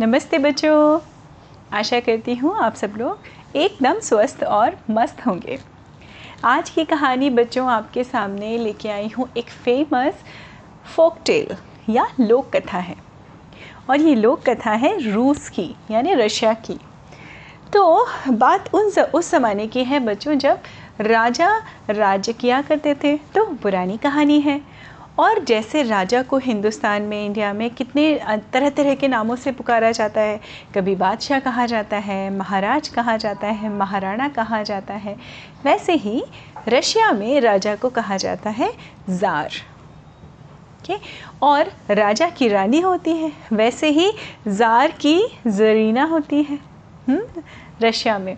नमस्ते बच्चों। आशा करती हूँ आप सब लोग एकदम स्वस्थ और मस्त होंगे। आज की कहानी बच्चों आपके सामने लेके आई हूँ एक फ़ेमस फोक टेल या लोक कथा है। और ये लोक कथा है रूस की, यानी रशिया की। तो बात उन उस ज़माने की है बच्चों जब राजा राज्य किया करते थे तो पुरानी कहानी है। और जैसे राजा को हिंदुस्तान में इंडिया में कितने तरह तरह के नामों से पुकारा जाता है। कभी बादशाह कहा जाता है महाराज कहा जाता है महाराणा कहा जाता है। वैसे ही रशिया में राजा को कहा जाता है ज़ार। के और राजा की रानी होती है। वैसे ही ज़ार की जरीना होती है? हम्म, रशिया में।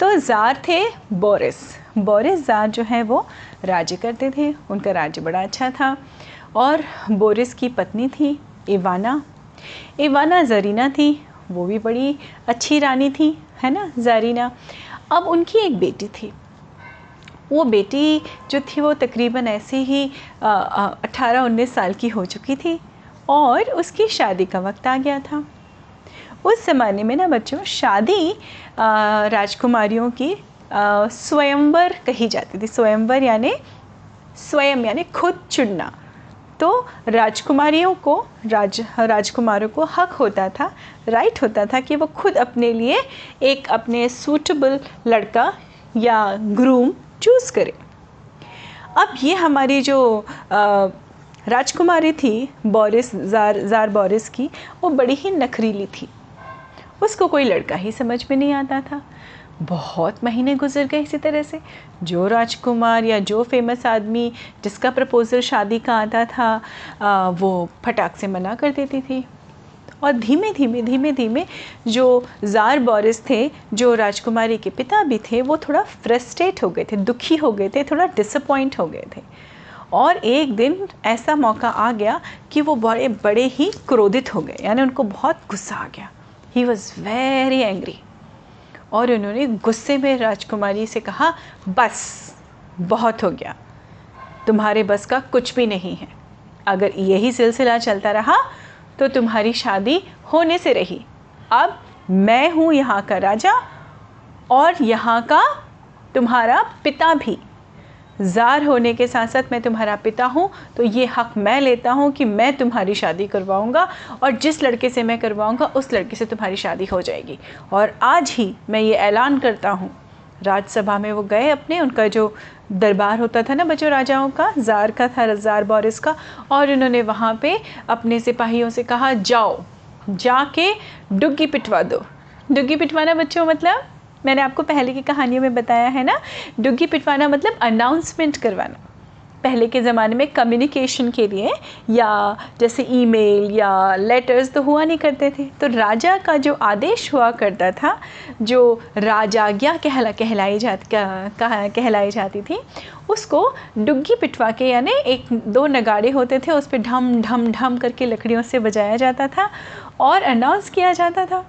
तो ज़ार थे बोरिस। बोरिस ज़ार जो है वो राज्य करते थे, उनका राज्य बड़ा अच्छा था। और बोरिस की पत्नी थी इवाना। इवाना जरीना थी, वो भी बड़ी अच्छी रानी थी, है ना, जरीना। अब उनकी एक बेटी थी। वो बेटी जो थी वो तकरीबन ऐसे ही अठारह उन्नीस साल की हो चुकी थी और उसकी शादी का वक्त आ गया था। उस ज़माने में ना बच्चों, शादी राजकुमारियों की स्वयंवर कही जाती थी। स्वयंवर यानी स्वयं, यानी खुद चुनना। तो राजकुमारियों को, राज, राजकुमारों को हक होता था राइट होता था कि वो खुद अपने लिए एक अपने सूटेबल लड़का या ग्रूम चूज़ करें। अब ये हमारी जो राजकुमारी थी बोरिस जार जार बोरिस की, वो बड़ी ही नखरीली थी। उसको कोई लड़का ही समझ में नहीं आता था। बहुत महीने गुजर गए इसी तरह से। जो राजकुमार या जो फ़ेमस आदमी जिसका प्रपोज़ल शादी का आता था आ, वो फटाक से मना कर देती थी। और धीमे धीमे धीमे धीमे जो ज़ार बोरिस थे जो राजकुमारी के पिता भी थे वो थोड़ा फ्रस्ट्रेट हो गए थे दुखी हो गए थे थोड़ा डिसअपॉइंट हो गए थे। और एक दिन ऐसा मौका आ गया कि वो बड़े बड़े ही क्रोधित हो गए यानी उनको बहुत गुस्सा आ गया। ही वॉज़ वेरी एंग्री और उन्होंने गुस्से में राजकुमारी से कहा, बस, बहुत हो गया। तुम्हारे बस का कुछ भी नहीं है। अगर यही सिलसिला चलता रहा तो तुम्हारी शादी होने से रही। अब मैं हूँ यहाँ का राजा और यहाँ का तुम्हारा पिता भी। ज़ार होने के साथ साथ मैं तुम्हारा पिता हूँ तो ये हक़ मैं लेता हूँ कि मैं तुम्हारी शादी करवाऊँगा और जिस लड़के से मैं करवाऊँगा, उस लड़के से तुम्हारी शादी हो जाएगी। और आज ही मैं ये ऐलान करता हूँ। राज्यसभा में वो गए अपने, उनका जो दरबार होता था ना बच्चों राजाओं का, ज़ार का था, ज़ार बोरिस का, और उन्होंने वहाँ पे अपने सिपाहियों से कहा, जाओ, जाके डुग्गी पिटवा दो। डुग्गी पिटवाना बच्चों मतलब? मैंने आपको पहले की कहानियों में बताया है ना डुग्गी पिटवाना मतलब अनाउंसमेंट करवाना। पहले के ज़माने में कम्युनिकेशन के लिए या जैसे ईमेल या लेटर्स तो हुआ नहीं करते थे। तो राजा का जो आदेश हुआ करता था जो राजाज्ञा कहला कहलाई जाती कह, कहलाई जाती थी उसको डुग्गी पिटवा के यानी एक दो नगाड़े होते थे उस पर ढम ढम ढम करके लकड़ियों से बजाया जाता था और अनाउंस किया जाता था।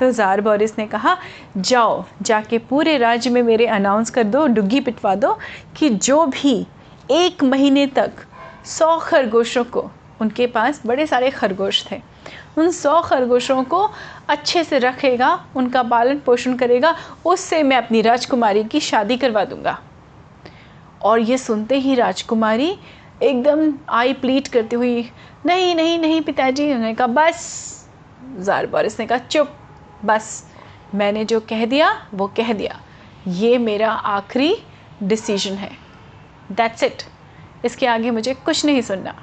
तो ज़ार बोरिस ने कहा, जाओ, जाके पूरे राज्य में मेरे अनाउंस कर दो, डुग्गी पिटवा दो कि जो भी एक महीने तक सौ खरगोशों को, उनके पास बड़े सारे खरगोश थे, उन सौ खरगोशों को अच्छे से रखेगा, उनका पालन पोषण करेगा, उससे मैं अपनी राजकुमारी की शादी करवा दूँगा। और ये सुनते ही राजकुमारी एकदम आई प्लीट करती हुई, नहीं नहीं नहीं पिताजी, उन्होंने कहा, बस। जार बोरिस ने कहा, चुप बस मैंने जो कह दिया, वो कह दिया। ये मेरा आखिरी डिसीज़न है। दैट्स इट इसके आगे मुझे कुछ नहीं सुनना।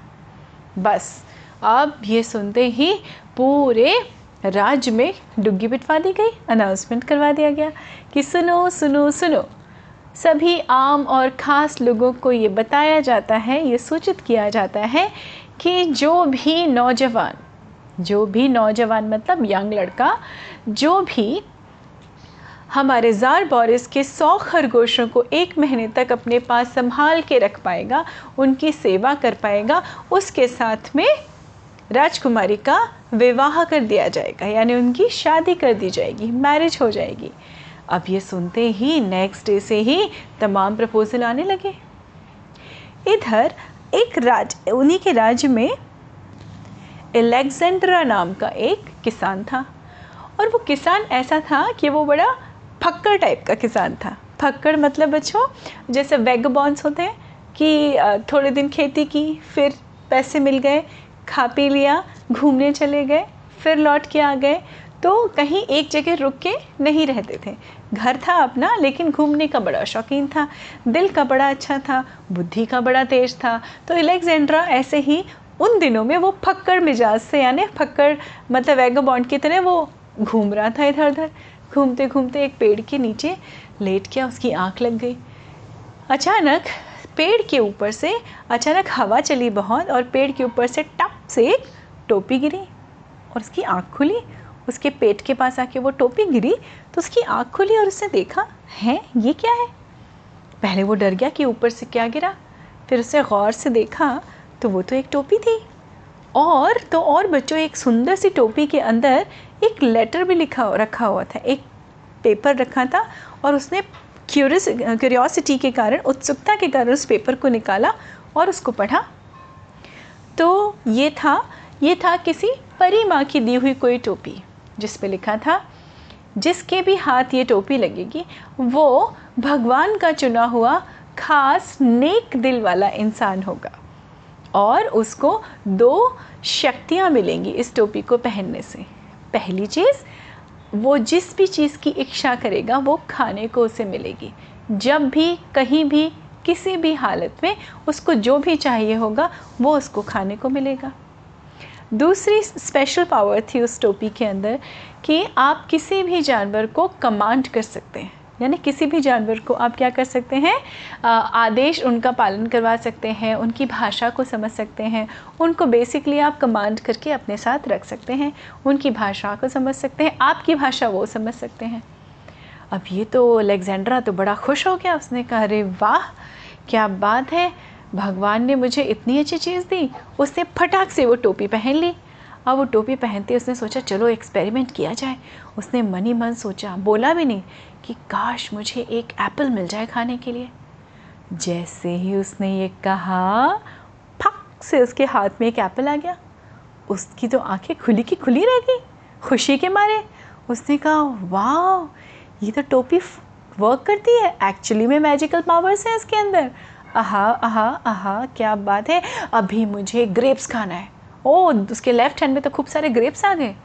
बस, अब ये सुनते ही पूरे राज्य में डुग्गी बिठवा दी गई अनाउंसमेंट करवा दिया गया कि सुनो सुनो सुनो। सभी आम और ख़ास लोगों को ये बताया जाता है, ये सूचित किया जाता है कि जो भी नौजवान जो भी नौजवान मतलब यंग लड़का, जो भी हमारे ज़ार बोरिस के सौ खरगोशों को एक महीने तक अपने पास संभाल के रख पाएगा, उनकी सेवा कर पाएगा, उसके साथ में राजकुमारी का विवाह कर दिया जाएगा, यानी उनकी शादी कर दी जाएगी मैरिज हो जाएगी। अब ये सुनते ही नेक्स्ट डे से ही तमाम प्रपोजल आने लगे। इधर एक राज, उन्हीं के राज्य में एलेक्जेंड्रा नाम का एक किसान था। और वो किसान ऐसा था कि वो बड़ा फक्कर टाइप का किसान था। फक्कड़ मतलब बच्चों, जैसे वेगबॉन्स होते हैं कि थोड़े दिन खेती की, फिर पैसे मिल गए, खा पी लिया, घूमने चले गए, फिर लौट के आ गए तो कहीं एक जगह रुक के नहीं रहते थे। घर था अपना, लेकिन घूमने का बड़ा शौकीन था। दिल का बड़ा अच्छा था, बुद्धि का बड़ा तेज था। तो एलेक्जेंड्रा ऐसे ही उन दिनों में वो फक्कर मिजाज से, यानी फक्कड़ मतलब वेगोबॉन्ड की तरह वो घूम रहा था इधर उधर घूमते घूमते एक पेड़ के नीचे लेट गया उसकी आँख लग गई। अचानक पेड़ के ऊपर से, अचानक हवा चली बहुत और पेड़ के ऊपर से टप से एक टोपी गिरी और उसकी आँख खुली। उसके पेट के पास आके वो टोपी गिरी तो उसकी आँख खुली और उसने देखा, है, ये क्या है? पहले वो डर गया कि ऊपर से क्या गिरा। फिर उसे गौर से देखा तो वो तो एक टोपी थी। और तो और बच्चों, एक सुंदर सी टोपी के अंदर एक लेटर भी लिखा रखा हुआ था। एक पेपर रखा था और उसने क्यूरस क्यूरियोसिटी के कारण, उत्सुकता के कारण उस पेपर को निकाला और उसको पढ़ा। तो ये था ये था किसी परी माँ की दी हुई कोई टोपी, जिस पे लिखा था, जिसके भी हाथ ये टोपी लगेगी, वो भगवान का चुना हुआ खास नेक दिल वाला इंसान होगा। और उसको दो शक्तियाँ मिलेंगी इस टोपी को पहनने से। पहली चीज़, वो जिस भी चीज़ की इच्छा करेगा, वो खाने को उसे मिलेगी। जब भी, कहीं भी, किसी भी हालत में उसको जो भी चाहिए होगा, वो उसको खाने को मिलेगा। दूसरी स्पेशल पावर थी उस टोपी के अंदर कि आप किसी भी जानवर को कमांड कर सकते हैं। यानी किसी भी जानवर को आप क्या कर सकते हैं? आदेश उनका पालन करवा सकते हैं, उनकी भाषा को समझ सकते हैं, उनको बेसिकली आप कमांड करके अपने साथ रख सकते हैं, उनकी भाषा को समझ सकते हैं, आपकी भाषा वो समझ सकते हैं। अब ये तो अलेक्जेंड्रा तो बड़ा खुश हो गया, उसने कहा, अरे वाह, क्या बात है, भगवान ने मुझे इतनी अच्छी चीज़ दी, उसने फटाक से वो टोपी पहन ली। अब वो टोपी पहनते उसने सोचा, चलो एक्सपेरिमेंट किया जाए। उसने मनी मन सोचा, बोला भी नहीं कि, काश मुझे एक एप्पल मिल जाए खाने के लिए। जैसे ही उसने ये कहा, फक, से उसके हाथ में एक एप्पल आ गया। उसकी तो आँखें खुली की खुली रह गई, खुशी के मारे। उसने कहा वाह ये तो टोपी वर्क करती है। एक्चुअली में मैजिकल पावर्स हैं इसके अंदर। आहा आहा आहा, क्या बात है। अभी मुझे ग्रेप्स खाना है। ओ उसके लेफ़्ट हैंड में तो खूब सारे ग्रेप्स आ गए।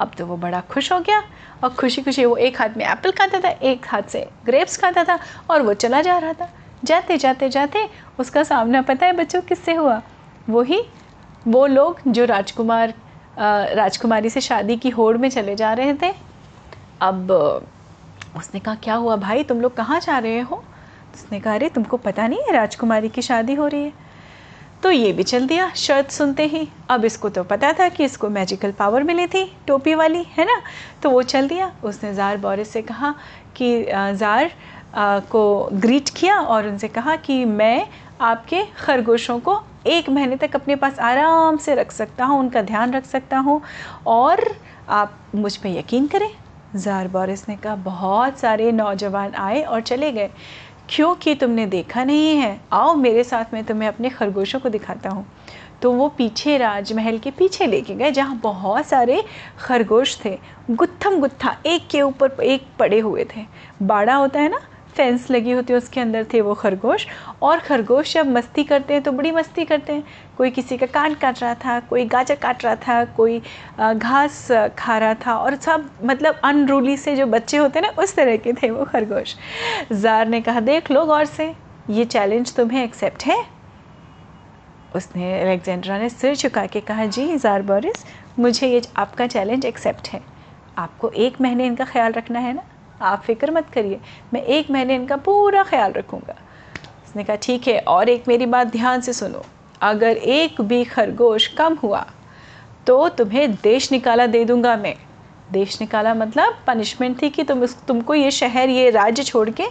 अब तो वो बड़ा खुश हो गया और खुशी खुशी वो एक हाथ में एप्पल खाता था, एक हाथ से ग्रेप्स खाता था और वो चला जा रहा था। जाते जाते जाते उसका सामना पता है बच्चों किससे हुआ? वही वो लोग जो राजकुमार राजकुमारी से शादी की होड़ में चले जा रहे थे। अब, उसने कहा, क्या हुआ भाई? तुम लोग कहाँ जा रहे हो? उसने कहा, अरे, तुमको पता नहीं है राजकुमारी की शादी हो रही है। तो ये भी चल दिया, शर्त सुनते ही। अब इसको तो पता था कि इसको मैजिकल पावर मिली थी, टोपी वाली, है ना? तो वो चल दिया। उसने ज़ार बोरिस से कहा कि ज़ार को ग्रीट किया और उनसे कहा कि मैं आपके खरगोशों को एक महीने तक अपने पास आराम से रख सकता हूँ, उनका ध्यान रख सकता हूँ और आप मुझ पर यकीन करें, ज़ार बोरिस ने कहा, बहुत सारे नौजवान आए और चले गए। क्योंकि तुमने देखा नहीं है? आओ मेरे साथ में तुम्हें अपने खरगोशों को दिखाता हूँ। तो वो पीछे राजमहल के पीछे लेके गए, जहाँ बहुत सारे खरगोश थे। गुत्थम गुत्था एक के ऊपर एक पड़े हुए थे। बाड़ा होता है ना? फेंस लगी होती है, उसके अंदर थे वो खरगोश। और खरगोश जब मस्ती करते हैं तो बड़ी मस्ती करते हैं। कोई किसी का कान काट रहा था, कोई गाजर काट रहा था, कोई घास खा रहा था। और सब मतलब अनरूली से जो बच्चे होते हैं ना, उस तरह के थे वो खरगोश। ज़ार ने कहा, देख लो गौर से, ये चैलेंज तुम्हें एक्सेप्ट है? उसने अलेक्जेंड्रा ने सिर झुका के कहा, जी, ज़ार बोरिस, मुझे ये आपका चैलेंज एक्सेप्ट है। आपको एक महीने इनका ख्याल रखना है ना? आप फ़िक्र मत करिए, मैं एक महीने इनका पूरा ख्याल रखूँगा। उसने कहा, ठीक है, और एक मेरी बात ध्यान से सुनो। अगर एक भी खरगोश कम हुआ तो तुम्हें देश निकाला दे दूँगा मैं। देश निकाला मतलब पनिशमेंट थी कि तुम तुमको ये शहर, ये राज्य छोड़ के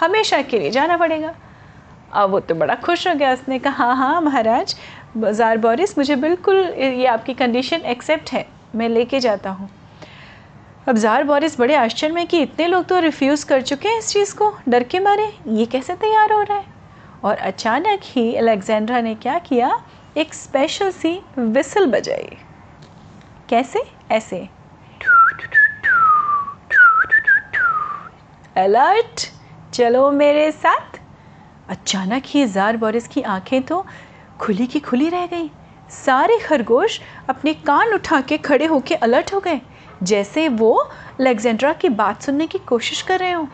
हमेशा के लिए जाना पड़ेगा। अब वो तो बड़ा खुश हो गया। उसने कहा हाँ हाँ महाराज ज़ार बोरिस, मुझे बिल्कुल ये आपकी कंडीशन एक्सेप्ट है। मैं लेके जाता हूँ। अब ज़ार बोरिस, बड़े आश्चर्य में कि इतने लोग तो रिफ्यूज़ कर चुके हैं इस चीज़ को। डर के मारे, ये कैसे तैयार हो रहा है? और अचानक ही अलेक्जेंड्रा ने क्या किया? एक स्पेशल सी विसल बजाई। कैसे? ऐसे। अलर्ट चलो मेरे साथ। अचानक ही जार बोरिस की आँखें तो खुली की खुली रह गई। सारे खरगोश अपने कान उठा के खड़े होके अलर्ट हो गए। जैसे वो लेगजेंड्रा की बात सुनने की कोशिश कर रहे हो।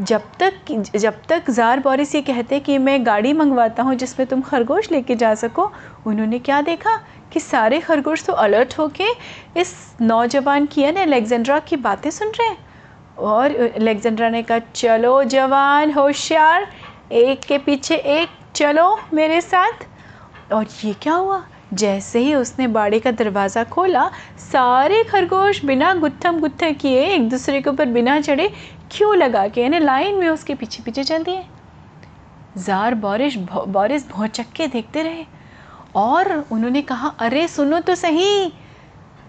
जब तक जब तक ज़ार बोरिस ये कहते कि मैं गाड़ी मंगवाता हूँ जिसमें तुम खरगोश लेके जा सको, उन्होंने क्या देखा कि सारे खरगोश तो अलर्ट होके इस नौजवान की यानी अलेक्जेंड्रा की बातें सुन रहे हैं। और अलेक्जेंड्रा ने कहा, चलो जवान, होशियार, एक के पीछे एक, चलो मेरे साथ। और ये क्या हुआ? जैसे ही उसने बाड़े का दरवाज़ा खोला, सारे खरगोश बिना गुत्थम गुत्थे किए एक दूसरे के ऊपर बिना चढ़े क्यों लगा के, यानी लाइन में उसके पीछे पीछे चल दिए। जार बोरिश बोरिस भौचक्के देखते रहे और उन्होंने कहा, अरे, सुनो तो सही।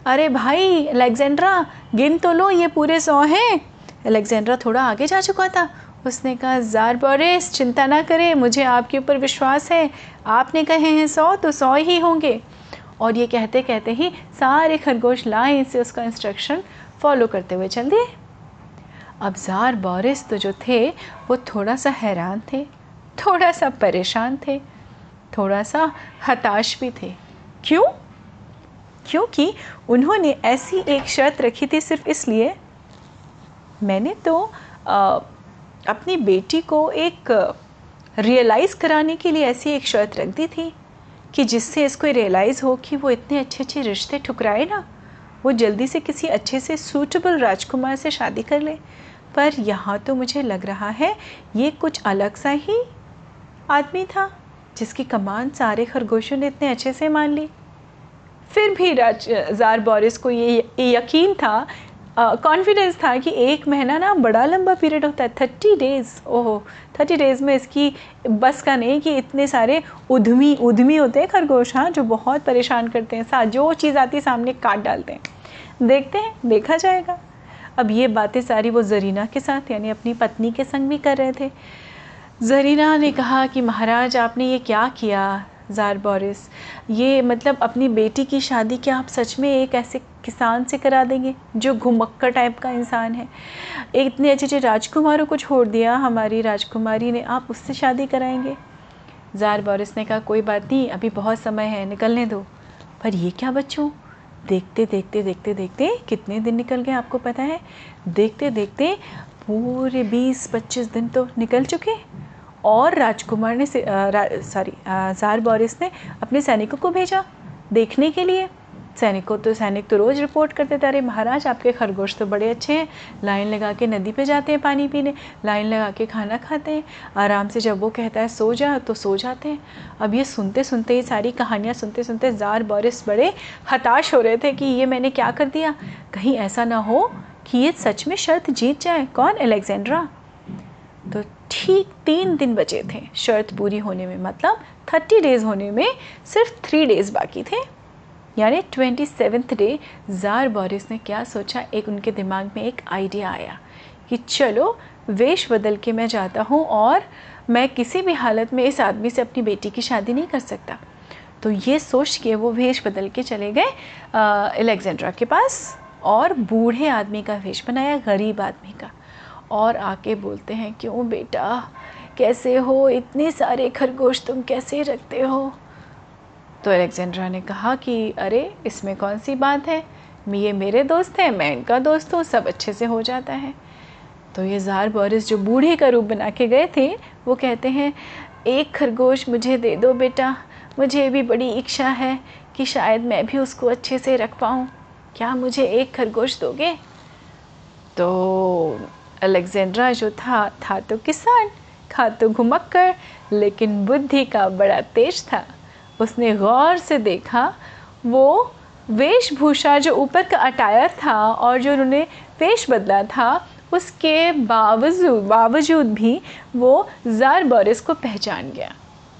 अरे भाई, अलेक्जेंड्रा, गिन तो लो, ये पूरे सौ हैं। अलेक्जेंड्रा थोड़ा आगे जा चुका था। उसने कहा जार बोरिस चिंता ना करें मुझे आपके ऊपर विश्वास है। आपने कहे हैं सौ तो सौ ही होंगे। और ये कहते कहते ही सारे खरगोश लाइन से उसका इंस्ट्रक्शन फॉलो करते हुए चल दिए अब जार बोरिस तो जो थे वो थोड़ा सा हैरान थे थोड़ा सा परेशान थे थोड़ा सा हताश भी थे। क्यों? क्योंकि उन्होंने ऐसी एक शर्त रखी थी सिर्फ़ इसलिए मैंने तो आ, अपनी बेटी को एक रियलाइज़ कराने के लिए ऐसी एक शर्त रख दी थी कि जिससे इसको रियलाइज़ हो कि वो इतने अच्छे अच्छे रिश्ते ठुकराए ना, वो जल्दी से किसी अच्छे से सूटेबल राजकुमार से शादी कर ले। पर यहाँ तो मुझे लग रहा है ये कुछ अलग सा ही आदमी था जिसकी कमान सारे खरगोशों ने इतने अच्छे से मान ली। फिर भी राज जार बोरिस को ये यकीन था कॉन्फिडेंस था कि एक महीना ना बड़ा लंबा पीरियड होता है थर्टी डेज़ ओहो थर्टी डेज़ में इसकी बस का नहीं कि इतने सारे उधमी उधमी होते हैं खरगोश हाँ जो बहुत परेशान करते हैं, सा, जो चीज़ आती है, सामने काट डालते हैं। देखते हैं, देखा जाएगा। अब ये बातें सारी वो जरीना के साथ, यानी अपनी पत्नी के संग भी कर रहे थे। जरीना ने कहा कि, महाराज, आपने ये क्या किया, ज़ार बोरिस? ये मतलब अपनी बेटी की शादी क्या आप सच में एक ऐसे किसान से करा देंगे, जो घुमक्का टाइप का इंसान है। इतने अच्छे अच्छे राजकुमारों को छोड़ दिया, हमारी राजकुमारी ने, आप उससे शादी कराएँगे। ज़ार बोरिस ने कहा, कोई बात नहीं, अभी बहुत समय है, निकलने दो। पर ये क्या बच्चों? देखते देखते देखते देखते, कितने दिन निकल गए आपको पता है? देखते देखते, पूरे बीस पच्चीस दिन तो निकल चुके। और राजकुमार ने सॉरी जार बोरिस ने अपने सैनिकों को भेजा, देखने के लिए। सैनिकों तो सैनिक तो रोज़ रिपोर्ट करते थे अरे महाराज, आपके खरगोश तो बड़े अच्छे हैं। लाइन लगा के नदी पे जाते हैं पानी पीने। लाइन लगा के खाना खाते हैं। आराम से जब वो कहता है, सो जा तो सो जाते हैं। अब ये सुनते सुनते ये सारी कहानियाँ सुनते सुनते जार बोरिस बड़े हताश हो रहे थे कि ये मैंने क्या कर दिया। कहीं ऐसा ना हो कि ये सच में शर्त जीत जाए। कौन? एलेक्जेंड्रा तो ठीक तीन दिन बचे थे। शर्त पूरी होने में मतलब थर्टी डेज़ होने में सिर्फ़ थ्री डेज़ बाकी थे। यानी twenty seventh day tsar Boris ने क्या सोचा? एक उनके दिमाग में एक आइडिया आया कि चलो, वेश बदल के मैं जाता हूँ और मैं किसी भी हालत में इस आदमी से अपनी बेटी की शादी नहीं कर सकता। तो ये सोच के वो वेश बदल के चले गए अलेक्जेंड्रा के पास और बूढ़े आदमी का वेश बनाया, गरीब आदमी का। और आके बोलते हैं, क्यों बेटा? कैसे हो? इतने सारे खरगोश तुम कैसे रखते हो? तो अलेक्जेंड्रा ने कहा कि, अरे, इसमें कौन सी बात है? ये मेरे दोस्त हैं, मैं इनका दोस्त हूँ, सब अच्छे से हो जाता है। तो ये ज़ार बोरिस जो बूढ़े का रूप बना के गए थे, वो कहते हैं, एक खरगोश मुझे दे दो बेटा, मुझे भी बड़ी इच्छा है कि शायद मैं भी उसको अच्छे से रख पाऊँ। क्या मुझे एक खरगोश दोगे? तो अलेक्जेंड्रा जो था था तो किसान, खा तो घुमक कर लेकिन बुद्धि का बड़ा तेज था। उसने गौर से देखा, वो वेशभूषा जो ऊपर का अटायर था और जो उन्होंने वेश बदला था, उसके बावजूद बावजूद भी वो ज़ार बोरिस को पहचान गया।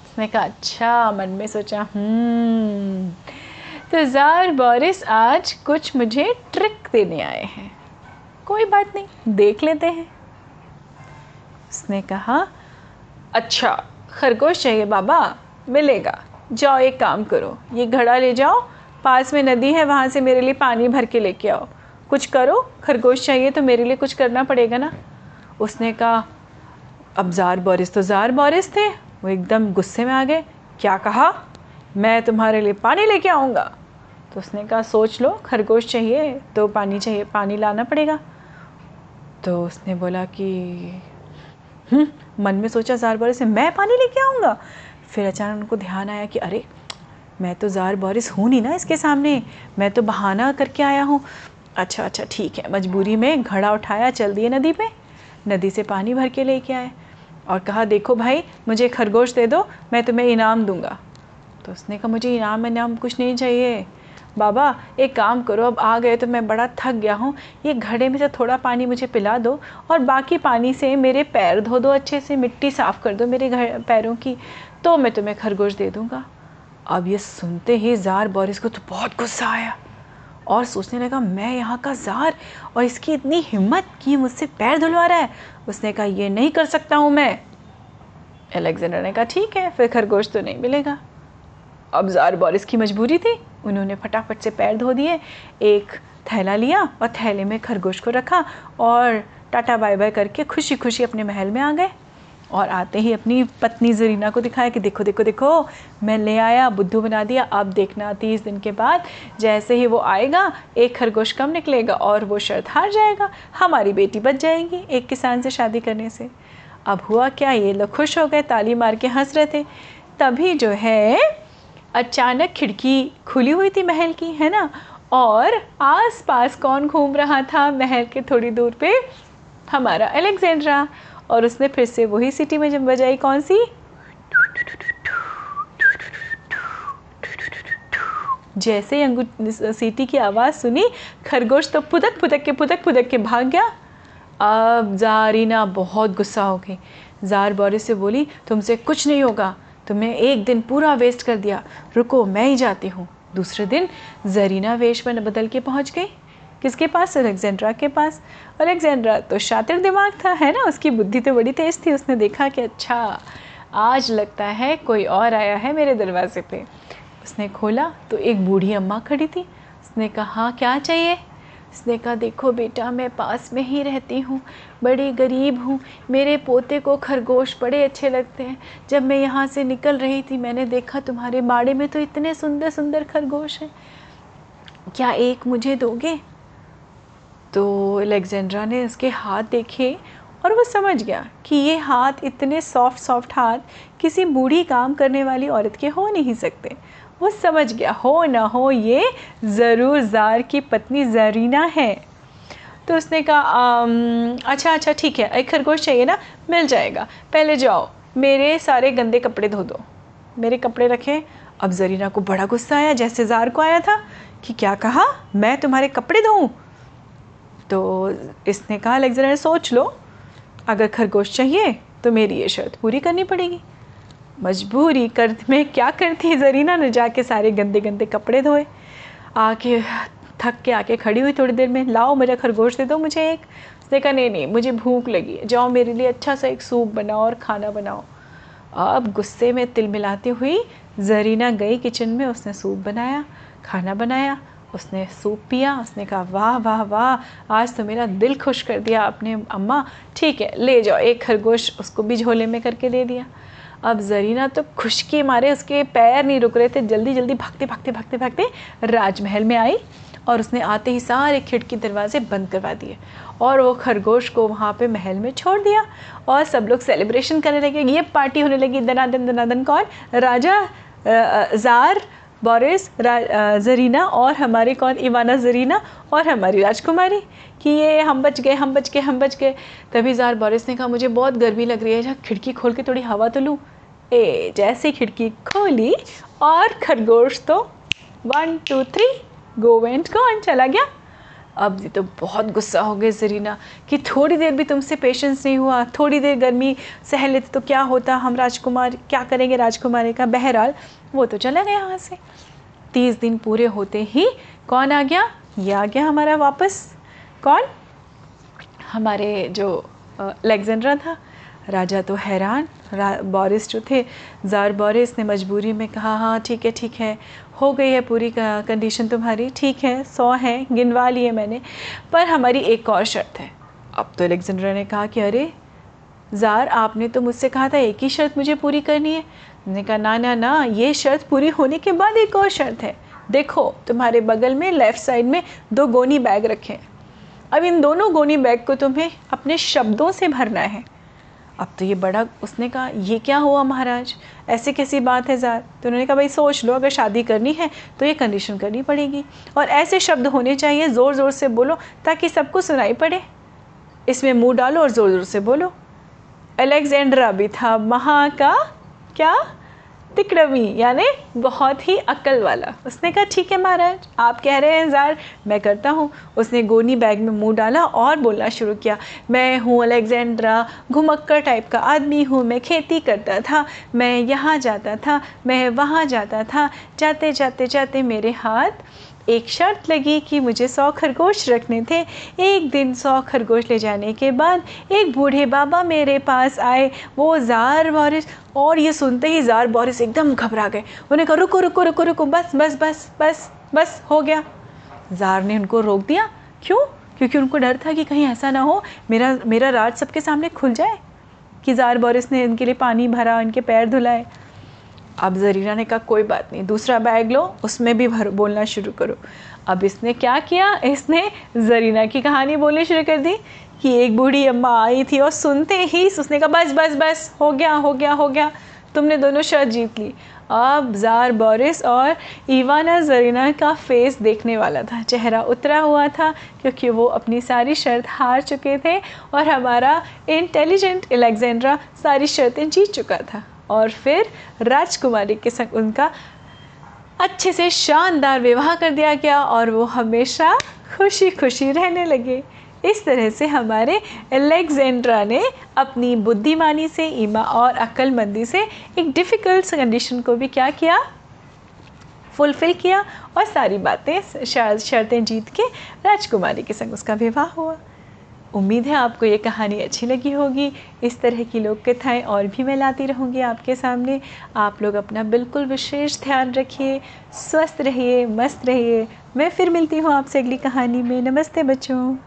उसने कहा अच्छा मन में सोचा हम्म तो ज़ार बोरिस आज कुछ मुझे ट्रिक देने आए हैं। कोई बात नहीं, देख लेते हैं। उसने कहा अच्छा खरगोश चाहिए बाबा, मिलेगा। जाओ एक काम करो ये घड़ा ले जाओ पास में नदी है वहाँ से मेरे लिए पानी भर के लेके आओ। कुछ करो खरगोश चाहिए तो मेरे लिए कुछ करना पड़ेगा ना? उसने कहा अब जार बोरिस तो जार बोरिस थे वो एकदम गुस्से में आ गए। क्या कहा? मैं तुम्हारे लिए पानी लेके आऊँगा। तो उसने कहा सोच लो खरगोश चाहिए तो पानी चाहिए पानी लाना पड़ेगा। तो उसने बोला कि हम्म, मन में सोचा जार बोरिस मैं पानी लेके आऊँगा? फिर अचानक उनको ध्यान आया कि अरे, मैं तो जार बोरिस हूँ नहीं ना इसके सामने। मैं तो बहाना करके आया हूँ। अच्छा अच्छा ठीक है। मजबूरी में घड़ा उठाया, चल दिए नदी पे। नदी से पानी भर के लेके आए और कहा, देखो भाई, मुझे खरगोश दे दो, मैं तुम्हें इनाम दूँगा। तो उसने कहा, मुझे इनाम इनाम कुछ नहीं चाहिए। बाबा, एक काम करो, अब आ गए तो मैं बड़ा थक गया हूँ। ये घड़े में से थोड़ा पानी मुझे पिला दो और बाकी पानी से मेरे पैर धो दो, अच्छे से मिट्टी साफ़ कर दो मेरे घर, पैरों की। तो मैं तुम्हें खरगोश दे दूँगा। अब ये सुनते ही ज़ार बोरिस को तो बहुत गुस्सा आया और सोचने लगा, मैं यहाँ का ज़ार और इसकी इतनी हिम्मत कि मुझसे पैर धुलवा रहा है? उसने कहा, ये नहीं कर सकता हूँ मैं। अलेक्जेंडर ने कहा, ठीक है, फिर खरगोश तो नहीं मिलेगा। अब ज़ार बोरिस की मजबूरी थी। उन्होंने फटाफट से पैर धो दिए, एक थैला लिया और थैले में खरगोश को रखा और टाटा बाय बाय करके खुशी खुशी अपने महल में आ गए। और आते ही अपनी पत्नी जरीना को दिखाया कि देखो देखो देखो, मैं ले आया, बुद्धू बना दिया, अब देखना तीस दिन के बाद जैसे ही वो आएगा, एक खरगोश कम निकलेगा और वो शर्त हार जाएगा। हमारी बेटी बच जाएगी एक किसान से शादी करने से। अब हुआ क्या? ये लोग खुश हो गए, ताली मार के हंस रहे थे। तभी जो है, अचानक खिड़की खुली हुई थी महल की, है ना? और आस पास कौन घूम रहा था? महल के थोड़ी दूर पे हमारा अलेक्जेंड्रा। और उसने फिर से वही सिटी में जब बजाई, कौन सी? जैसे ही सीटी की आवाज़ सुनी, खरगोश तो पुदक पुदक के पुदक पुदक के भाग गया। अब जारीना बहुत गुस्सा हो गई। जार बोरिस से बोली, तुमसे कुछ नहीं होगा। तुमने एक दिन पूरा वेस्ट कर दिया। रुको, मैं ही जाती हूँ। दूसरे दिन जरीना वेश में बदल के पहुँच गई। किसके पास? अलेक्जेंड्रा के पास। अलेक्जेंड्रा तो शातिर दिमाग था, है ना? उसकी बुद्धि तो बड़ी तेज़ थी, उसने देखा कि अच्छा आज लगता है कोई और आया है मेरे दरवाजे पे। उसने खोला तो एक बूढ़ी अम्मा खड़ी थी। उसने कहा, क्या चाहिए? उसने कहा, देखो बेटा, मैं पास में ही रहती हूँ, बड़ी गरीब हूँ, मेरे पोते को खरगोश बड़े अच्छे लगते हैं। जब मैं यहाँ से निकल रही थी, मैंने देखा तुम्हारे बाड़े में तो इतने सुंदर सुंदर खरगोश हैं। क्या एक मुझे दोगे? तो अलेक्जेंड्रा ने उसके हाथ देखे और वो समझ गया कि ये हाथ इतने सॉफ्ट सॉफ्ट हाथ किसी बूढ़ी काम करने वाली औरत के हो नहीं सकते। वो समझ गया, हो ना हो, ये ज़रूर ज़ार की पत्नी जरीना है। तो उसने कहा अच्छा अच्छा ठीक है, एक खरगोश चाहिए ना, मिल जाएगा। पहले जाओ, मेरे सारे गंदे कपड़े धो दो। मेरे कपड़े रखें। अब जरीना को बड़ा गुस्सा आया, जैसे ज़ार को आया था कि क्या कहा? मैं तुम्हारे कपड़े धोऊँ? तो इसने कहा अलेक्जेंडर सोच लो। अगर खरगोश चाहिए तो मेरी ये शर्त पूरी करनी पड़ेगी। मजबूरी कर मैं क्या करती जरीना? ने जाके सारे गंदे गंदे कपड़े धोए। आके, थक के आके खड़ी हुई थोड़ी देर में, लाओ मेरा खरगोश, दे दो मुझे एक। उसने कहा, नहीं नहीं, मुझे भूख लगी जाओ मेरे लिए अच्छा सा एक सूप बनाओ और खाना बनाओ। अब गुस्से में तिल मिलाती हुई जरीना गई किचन में। उसने सूप बनाया, खाना बनाया उसने सूप पिया, उसने कहा, वाह वाह वाह, आज तो मेरा दिल खुश कर दिया अपने अम्मा, ठीक है, ले जाओ, एक खरगोश उसको भी झोले में करके दे दिया। अब जरीना तो खुश के मारे, उसके पैर नहीं रुक रहे थे, जल्दी जल्दी भागते भागते भागते भागते राजमहल में आई और उसने आते ही सारे खिड़की दरवाजे बंद करवा दिए और वो खरगोश को वहाँ पे महल में छोड़ दिया और सब लोग सेलिब्रेशन करने लगे, ये पार्टी होने लगी, दनादन दनादन कौन? राजा ज़ार बोरिस जरीना और हमारे कौन? इवाना जरीना और हमारी राजकुमारी। कि ये हम बच गए, हम बच गए, हम बच गए। तभी ज़ार बोरिस ने कहा, मुझे बहुत गर्मी लग रही है जहाँ खिड़की खोल के थोड़ी हवा तो लूँ? ए, जैसे खिड़की खोली और खरगोश तो one two three go went कौन चला गया। अब ये तो बहुत गुस्सा हो गए जरीना, कि थोड़ी देर भी तुमसे पेशेंस नहीं हुआ। थोड़ी देर गर्मी सह लेते तो क्या होता? हम राजकुमार, क्या करेंगे राजकुमारी का? बहरहाल वो तो चला गया यहाँ से। तीस दिन पूरे होते ही कौन आ गया? ये आ गया हमारा वापस। कौन? हमारे जो लेगजेंड्रा था। राजा तो हैरान। बोरिस जो थे, ज़ार बोरिस ने मजबूरी में कहा हाँ ठीक है ठीक है, हो गई है पूरी कंडीशन तुम्हारी। ठीक है, सौ है, गिनवा लिए मैंने, पर हमारी एक और शर्त है। अब तो अलेक्जेंड्रा ने कहा कि, अरे, ज़ार, आपने तो मुझसे कहा था, एक ही शर्त मुझे पूरी करनी है। मैंने कहा, ना ना ना, ये शर्त पूरी होने के बाद एक और शर्त है। देखो, तुम्हारे बगल में लेफ़्ट साइड में दो गोनी बैग रखे हैं। अब इन दोनों गोनी बैग को तुम्हें अपने शब्दों से भरना है। अब तो ये बड़ा, उसने कहा, ये क्या हुआ महाराज? ऐसी कैसी बात है ज़ार तो उन्होंने कहा, भाई, सोच लो, अगर शादी करनी है तो ये कंडीशन करनी पड़ेगी। और ऐसे शब्द होने चाहिए ज़ोर ज़ोर से बोलो, ताकि सबको सुनाई पड़े। इसमें मुँह डालो और ज़ोर ज़ोर से बोलो। अलेक्जेंड्रा भी था महा का क्या? तिकड़मी यानी बहुत ही अक्ल वाला। उसने कहा, ठीक है महाराज, आप कह रहे हैं ज़ार मैं करता हूँ। उसने गोनी बैग में मुँह डाला और बोलना शुरू किया, मैं हूँ अलेक्जेंड्रा घुमक्कर टाइप का आदमी हूँ, मैं खेती करता था, मैं यहाँ जाता था, मैं वहाँ जाता था जाते जाते जाते मेरे हाथ एक शर्त लगी कि मुझे सौ खरगोश रखने थे। एक दिन सौ खरगोश ले जाने के बाद एक बूढ़े बाबा मेरे पास आए। वो ज़ार बोरिस और ये सुनते ही ज़ार बोरिस एकदम घबरा गए। उन्हें कहा, रुको रुको रुको रुको, बस बस बस बस बस, हो गया। ज़ार ने उनको रोक दिया। क्यों? क्योंकि उनको डर था कि कहीं ऐसा ना हो, मेरा मेरा राज सबके सामने खुल जाए। कि ज़ार बोरिस ने इनके लिए पानी भरा, इनके पैर धुलाए। अब जरीना ने कहा, कोई बात नहीं, दूसरा बैग लो, उसमें भी भर, बोलना शुरू करो। अब इसने क्या किया? इसने जरीना की कहानी बोलनी शुरू कर दी कि एक बूढ़ी अम्मा आई थी और सुनते ही उसने कहा, बस बस बस, हो गया हो गया हो गया, तुमने दोनों शर्त जीत ली। अब जार बोरिस और ईवाना जरीना का फेस देखने वाला था। चेहरा उतरा हुआ था क्योंकि वो अपनी सारी शर्त हार चुके थे और हमारा इंटेलिजेंट एलेक्जेंड्रा सारी शर्तें जीत चुका था। और फिर राजकुमारी के संग उनका अच्छे से शानदार विवाह कर दिया गया और वो हमेशा खुशी खुशी रहने लगे। इस तरह से हमारे एलेक्जेंड्रा ने अपनी बुद्धिमानी से, ईमा और अक्लमंदी से एक डिफ़िकल्ट कंडीशन को भी क्या किया? फुलफ़िल किया और सारी बातें शर्तें जीत के राजकुमारी के संग उसका विवाह हुआ। उम्मीद है आपको ये कहानी अच्छी लगी होगी। इस तरह की लोक कथाएँ और भी मैं लाती रहूँगी आपके सामने। आप लोग अपना बिल्कुल विशेष ध्यान रखिए, स्वस्थ रहिए, मस्त रहिए। मैं फिर मिलती हूँ आपसे अगली कहानी में। नमस्ते बच्चों।